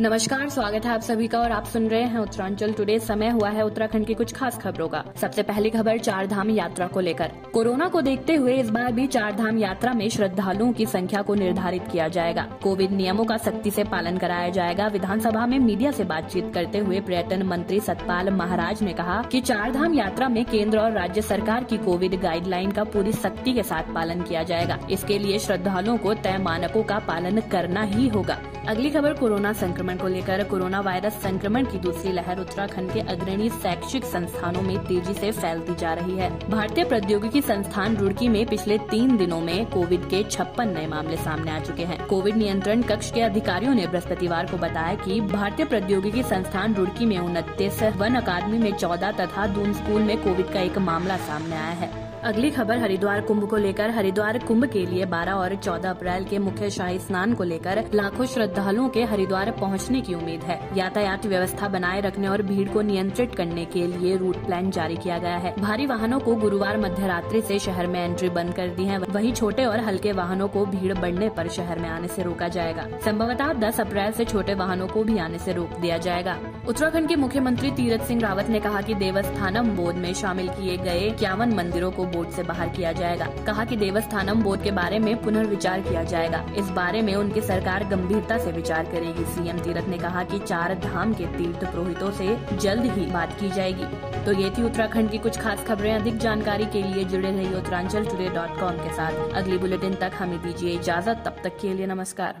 नमस्कार, स्वागत है आप सभी का और आप सुन रहे हैं उत्तरांचल टुडे समय हुआ है उत्तराखंड की कुछ खास खबरों का। सबसे पहली खबर चार धाम यात्रा को लेकर। कोरोना को देखते हुए इस बार भी चार धाम यात्रा में श्रद्धालुओं की संख्या को निर्धारित किया जाएगा। कोविड नियमों का सख्ती से पालन कराया जाएगा। विधानसभा में मीडिया से बातचीत करते हुए पर्यटन मंत्री सतपाल महाराज ने कहा कि चार धाम यात्रा में केंद्र और राज्य सरकार की कोविड गाइडलाइन का पूरी सख्ती के साथ पालन किया जाएगा। इसके लिए श्रद्धालुओं को तय मानकों का पालन करना ही होगा। अगली खबर, कोरोना संक्रमण को लेकर कोरोना वायरस संक्रमण की दूसरी लहर उत्तराखंड के अग्रणी शैक्षिक संस्थानों में तेज़ी से फैलती जा रही है। भारतीय प्रौद्योगिकी संस्थान रुड़की में पिछले तीन दिनों में कोविड के छप्पन नए मामले सामने आ चुके हैं। कोविड नियंत्रण कक्ष के अधिकारियों ने बृहस्पतिवार को बताया कि भारतीय प्रौद्योगिकी संस्थान रुड़की में उनतीस, वन अकादमी में चौदह तथा दून स्कूल में कोविड का एक मामला सामने आया है। अगली खबर हरिद्वार कुंभ को लेकर। हरिद्वार कुंभ के लिए 12 और 14 अप्रैल के मुख्य शाही स्नान को लेकर लाखों श्रद्धालुओं के हरिद्वार पहुँचने की उम्मीद है। यातायात व्यवस्था बनाए रखने और भीड़ को नियंत्रित करने के लिए रूट प्लान जारी किया गया है। भारी वाहनों को गुरुवार मध्य रात्रि ऐसी शहर में एंट्री बंद कर दी है। वही छोटे और हल्के वाहनों को भीड़ बढ़ने आरोप शहर में आने ऐसी रोका जाएगा। संभवतः दस अप्रैल ऐसी छोटे वाहनों को भी आने ऐसी रोक दिया जाएगा। उत्तराखंड के मुख्यमंत्री तीरथ सिंह रावत ने कहा की देवस्थानम बोर्ड में शामिल किए गए इक्यावन मंदिरों को बोर्ड से बाहर किया जाएगा। कहा कि देवस्थानम बोर्ड के बारे में पुनर्विचार किया जाएगा। इस बारे में उनकी सरकार गंभीरता से विचार करेगी, सीएम तीरथ ने कहा कि चार धाम के तीर्थ पुरोहितों से जल्द ही बात की जाएगी। तो ये थी उत्तराखंड की कुछ खास खबरें। अधिक जानकारी के लिए जुड़े रहिए उत्तरांचल डॉट कॉम के साथ। अगली बुलेटिन तक हमें दीजिए इजाज़त। तब तक के लिए नमस्कार।